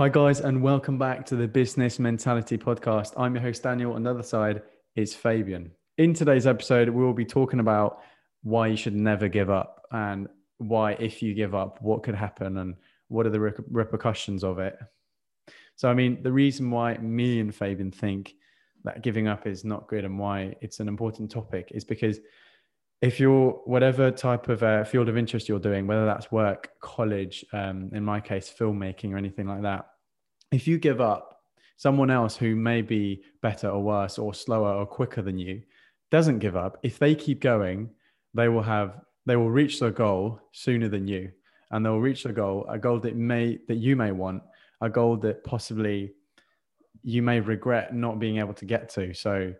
Hi, guys, and welcome back to the Business Mentality Podcast. I'm your host, Daniel. On the other side is Fabian. In today's episode, we will be talking about why you should never give up and why, if you give up, what could happen and what are the repercussions of it. So, I mean, the reason why me and Fabian think that giving up is not good and why it's an important topic is because if you're whatever type of uh, field of interest you're doing, whether that's work, college, um, in my case, filmmaking or anything like that, if you give up, someone else who may be better or worse or slower or quicker than you doesn't give up. If they keep going, they will have they will reach their goal sooner than you, and they'll reach their goal, a goal that may that you may want, a goal that possibly you may regret not being able to get to. So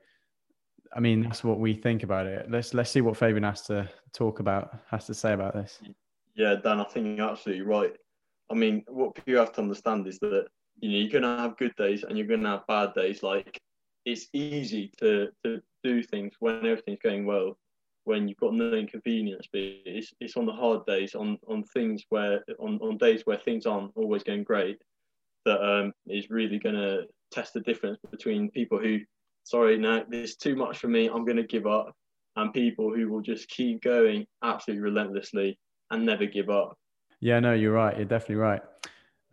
I mean, that's what we think about it. Let's let's see what Fabian has to talk about, has to say about this. Yeah, Dan, I think you're absolutely right. I mean, what you have to understand is that you know you're gonna have good days and you're gonna have bad days. Like it's easy to to do things when everything's going well, when you've got no inconvenience. But it's it's on the hard days, on on things where on on days where things aren't always going great, that um is really gonna test the difference between people who sorry, no, this is too much for me. I'm going to give up. And people who will just keep going absolutely relentlessly and never give up. Yeah, no, you're right. You're definitely right.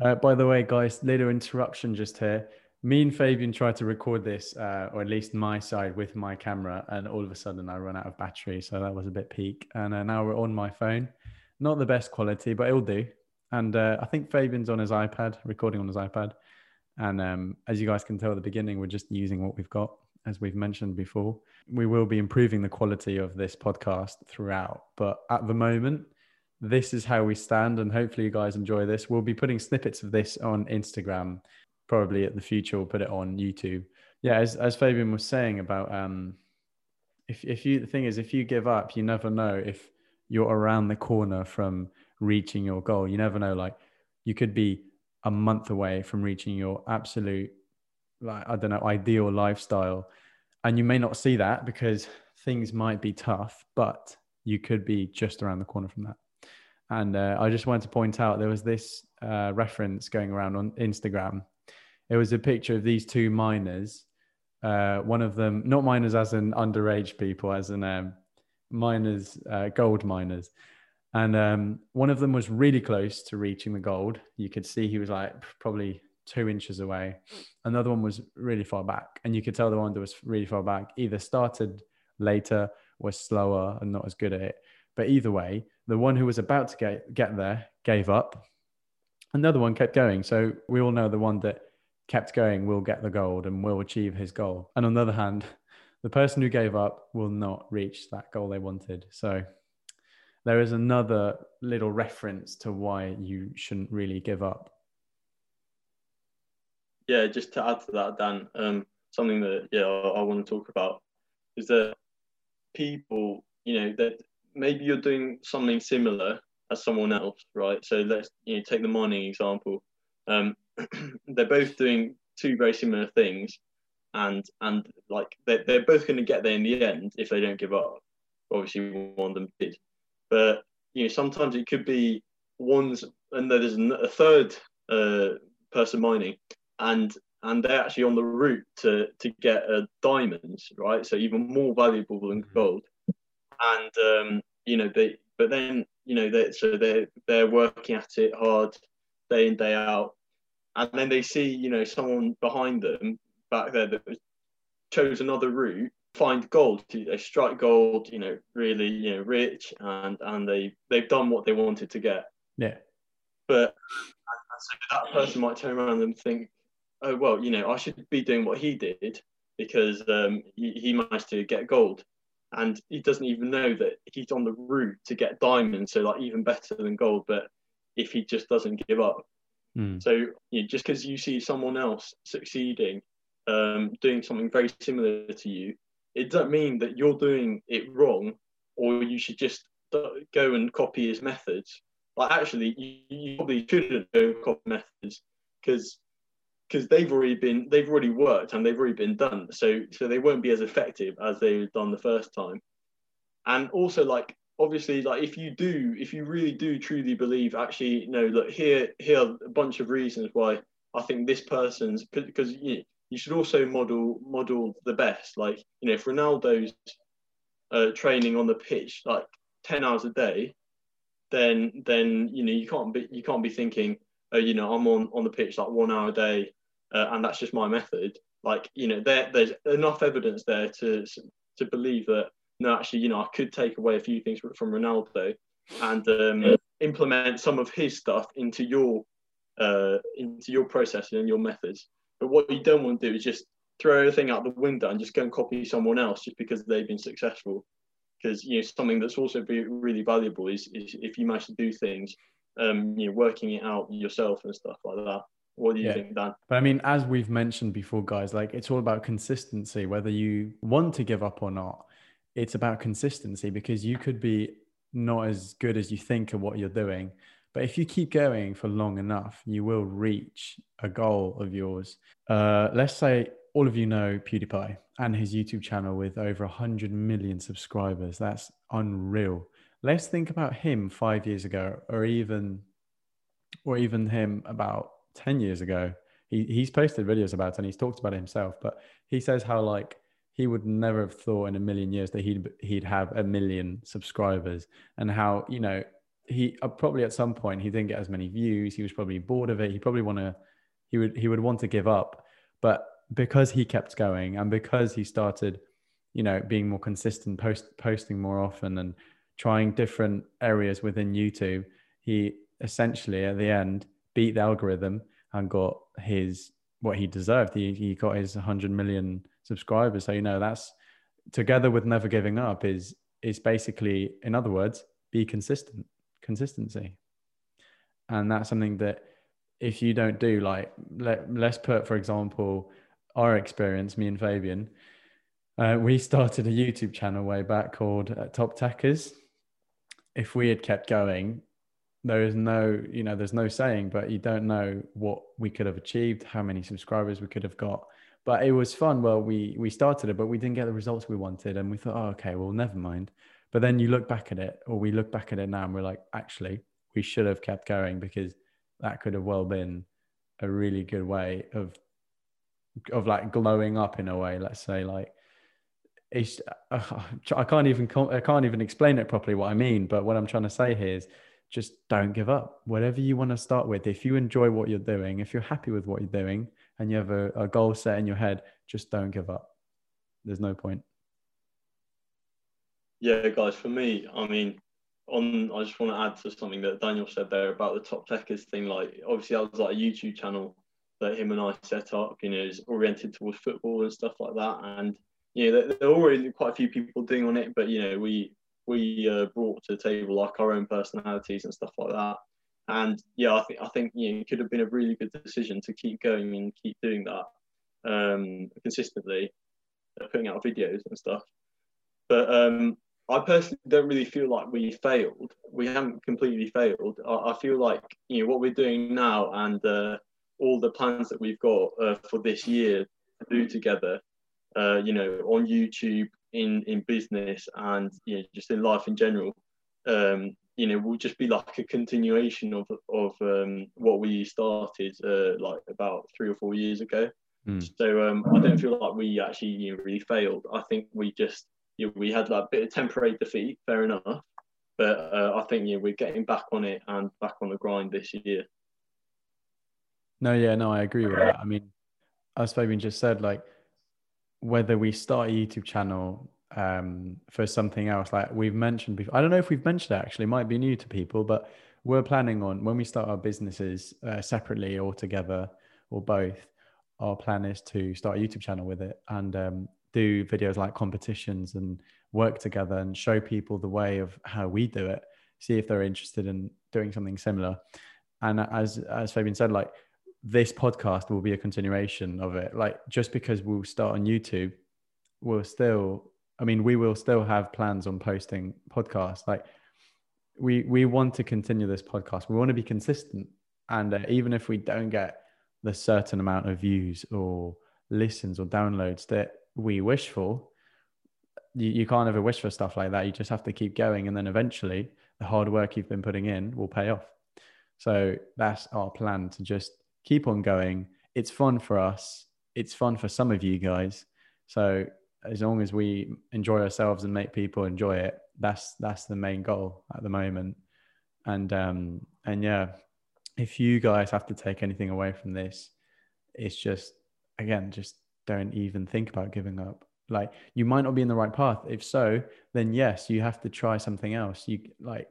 Uh, by the way, guys, little interruption just here. Me and Fabian tried to record this, uh, or at least my side, with my camera, and all of a sudden I ran out of battery. So that was a bit peak. And uh, now we're on my phone. Not the best quality, but it'll do. And uh, I think Fabian's on his iPad, recording on his iPad. And um, as you guys can tell at the beginning, we're just using what we've got, as we've mentioned before. We will be improving the quality of this podcast throughout. But at the moment, this is how we stand. And hopefully, you guys enjoy this. We'll be putting snippets of this on Instagram. Probably at the future, we'll put it on YouTube. Yeah, as, as Fabian was saying about um, if, if you, the thing is, if you give up, you never know if you're around the corner from reaching your goal. You never know, like, you could be a month away from reaching your absolute like i don't know ideal lifestyle. And you may not see that because things might be tough but you could be just around the corner from that. And uh, i just wanted to point out there was this uh, reference going around on instagram. It was a picture of these two miners uh, one of them not miners as in underage people as in um, miners uh, gold miners. And um, one of them was really close to reaching the gold. You could see he was like probably two inches away. Another one was really far back. And you could tell the one that was really far back either started later, was slower, and not as good at it. But either way, the one who was about to get, get there gave up. Another one kept going. So we all know the one that kept going will get the gold and will achieve his goal. And on the other hand, the person who gave up will not reach that goal they wanted. So there is another little reference to why you shouldn't really give up. Yeah, just to add to that, Dan, um, something that yeah I, I want to talk about is that people, you know, that maybe you're doing something similar as someone else, right? So let's you know take the mining example. Um, they're both doing two very similar things, and and like they're, they're both going to get there in the end if they don't give up. Obviously, one of them did, but you know sometimes it could be one's and there's a third uh, person mining and and they're actually on the route to to get uh, diamonds right so even more valuable than mm-hmm. gold and um, you know they but then you know they so they they're working at it hard day in day out and then they see you know someone behind them back there that chose another route find gold. They strike gold, you know, really, you know, rich, and and they they've done what they wanted to get. Yeah. But so that person might turn around and think, oh well, you know, I should be doing what he did because um, he, he managed to get gold, and he doesn't even know that he's on the route to get diamonds, so like even better than gold. But if he just doesn't give up, mm. so you know, just because you see someone else succeeding, um, doing something very similar to you, it doesn't mean that you're doing it wrong or you should just go and copy his methods. Like actually, you, you probably shouldn't go and copy methods because because they've already been they've already worked and they've already been done. So so they won't be as effective as they've done the first time. And also like obviously like if you do if you really do truly believe actually you know look here here are a bunch of reasons why I think this person's because you, you should also model model the best. Like you know, if Ronaldo's uh, training on the pitch like ten hours a day, then then you know you can't be you can't be thinking, oh, you know, I'm on on the pitch like one hour a day, uh, and that's just my method. Like you know, there there's enough evidence there to to believe that no, actually, you know, I could take away a few things from Ronaldo and um, implement some of his stuff into your uh, into your processing and your methods. But what you don't want to do is just throw everything out the window and just go and copy someone else just because they've been successful. Because you know something that's also be really valuable is, is if you manage to do things, um, you know, working it out yourself and stuff like that. What do you yeah. think, Dan? But I mean, as we've mentioned before, guys, like it's all about consistency. Whether you want to give up or not, it's about consistency because you could be not as good as you think at what you're doing but if you keep going for long enough, you will reach a goal of yours. Uh, let's say all of you know PewDiePie and his YouTube channel with over 100 million subscribers. That's unreal. Let's think about him five years ago, or even, or even him about 10 years ago. He, he's posted videos about it and he's talked about it himself, but he says how like he would never have thought in a million years that he'd he'd have a million subscribers and how you know he uh, probably at some point he didn't get as many views. He was probably bored of it. He probably want to he would he would want to give up, but because he kept going and because he started, you know, being more consistent, post posting more often and trying different areas within YouTube, he essentially at the end beat the algorithm and got his what he deserved. He he got his 100 million subscribers. So you know that's together with never giving up is is basically in other words be consistent consistency. And that's something that if you don't do, like, let, let's put, for example, our experience, me and Fabian, uh, we started a YouTube channel way back called uh, Top Techers. If we had kept going, there is no, you know, there's no saying, but you don't know what we could have achieved, how many subscribers we could have got. But it was fun. Well, we we started it, but we didn't get the results we wanted, and we thought, oh, okay, well, never mind. But then you look back at it, or we look back at it now and we're like, actually, we should have kept going because that could have well been a really good way of of like glowing up in a way. Let's say like it's uh, I can't even I can't even explain it properly what I mean. But what I'm trying to say here is just don't give up. Whatever you want to start with, if you enjoy what you're doing, if you're happy with what you're doing, and you have a, a goal set in your head, just don't give up. There's no point. Yeah, guys, for me, I mean, on I just want to add to something that Daniel said there about the top techers thing. Like, obviously, that was like a YouTube channel that him and I set up. You know, is oriented towards football and stuff like that. And you know, there, there are already quite a few people doing on it, but you know, we we uh, brought to the table like our own personalities and stuff like that. And yeah, I think I think you know, it could have been a really good decision to keep going and keep doing that um, consistently, uh, putting out videos and stuff. But um, I personally don't really feel like we failed. We haven't completely failed. I, I feel like you know what we're doing now and uh, all the plans that we've got uh, for this year to do together. Uh, you know, on YouTube, in in business, and you know, just in life in general. Um, you know, will just be like a continuation of of um, what we started uh, like about three or four years ago. Mm. So um, I don't feel like we actually you know, really failed. I think we just you know, we had like a bit of temporary defeat, fair enough. But uh, I think you we're getting back on it and back on the grind this year. No, yeah, no, I agree with that. I mean, as Fabian just said, like whether we start a YouTube channel um, for something else, like we've mentioned before, I don't know if we've mentioned it actually, it might be new to people, but we're planning on when we start our businesses uh, separately or together or both. Our plan is to start a YouTube channel with it, and um, do videos like competitions and work together and show people the way of how we do it see if they're interested in doing something similar and as as fabian said like this podcast will be a continuation of it. Like just because we'll start on youtube we'll still i mean we will still have plans on posting podcasts. Like we we want to continue this podcast. We want to be consistent. And uh, even if we don't get the certain amount of views or listens or downloads that we wish for you, you can't ever wish for stuff like that. You just have to keep going. And then eventually the hard work you've been putting in will pay off. So that's our plan to just keep on going. It's fun for us. It's fun for some of you guys. So as long as we enjoy ourselves and make people enjoy it, that's that's the main goal at the moment. And um and yeah, if you guys have to take anything away from this, it's just again, just don't even think about giving up. Like you might not be in the right path. If so, then yes, you have to try something else. You like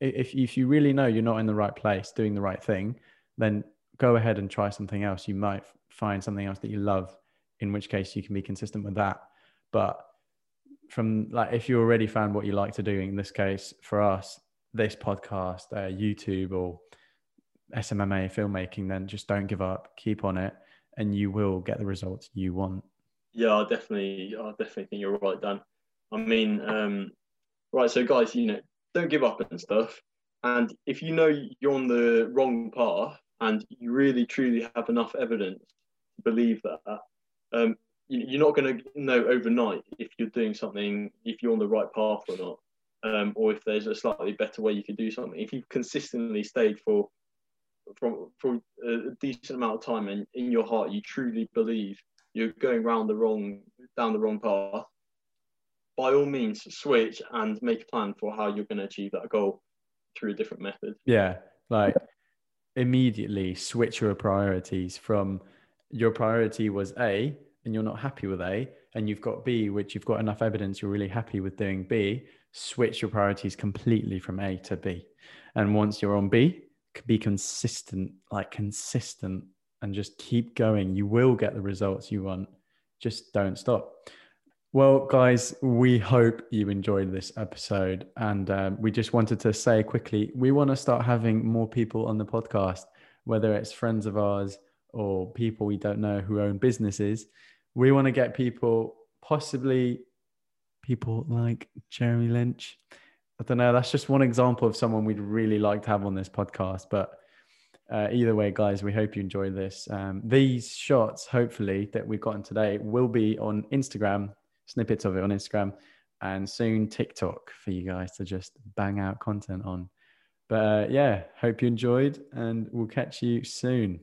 if if you really know you're not in the right place, doing the right thing, then go ahead and try something else. You might find something else that you love, in which case you can be consistent with that. But from like if you already found what you like to do, in this case for us, this podcast, uh, YouTube, or SMMA filmmaking, then just don't give up. Keep on it, and you will get the results you want. Yeah, I definitely, I definitely think you're right, Dan. I mean, um, right. So, guys, you know, don't give up and stuff. And if you know you're on the wrong path and you really truly have enough evidence to believe that, um, you're not going to know overnight if you're doing something, if you're on the right path or not, um, or if there's a slightly better way you could do something. If you've consistently stayed for from for a decent amount of time and in your heart you truly believe you're going round the wrong down the wrong path by all means switch and make a plan for how you're going to achieve that goal through a different method yeah like immediately switch your priorities from your priority was a and you're not happy with a and you've got b which you've got enough evidence you're really happy with doing b switch your priorities completely from a to b. And once you're on b be consistent like consistent and just keep going. You will get the results you want. Just don't stop well, guys, we hope you enjoyed this episode. And um, we just wanted to say quickly we want to start having more people on the podcast, whether it's friends of ours or people we don't know who own businesses. We want to get people, possibly people like Jeremy Lynch. I don't know. That's just one example of someone we'd really like to have on this podcast. But uh, either way, guys, we hope you enjoyed this. Um, these shots, hopefully, that we've gotten today will be on Instagram snippets of it on Instagram and soon TikTok for you guys to just bang out content on. But uh, yeah, hope you enjoyed and we'll catch you soon.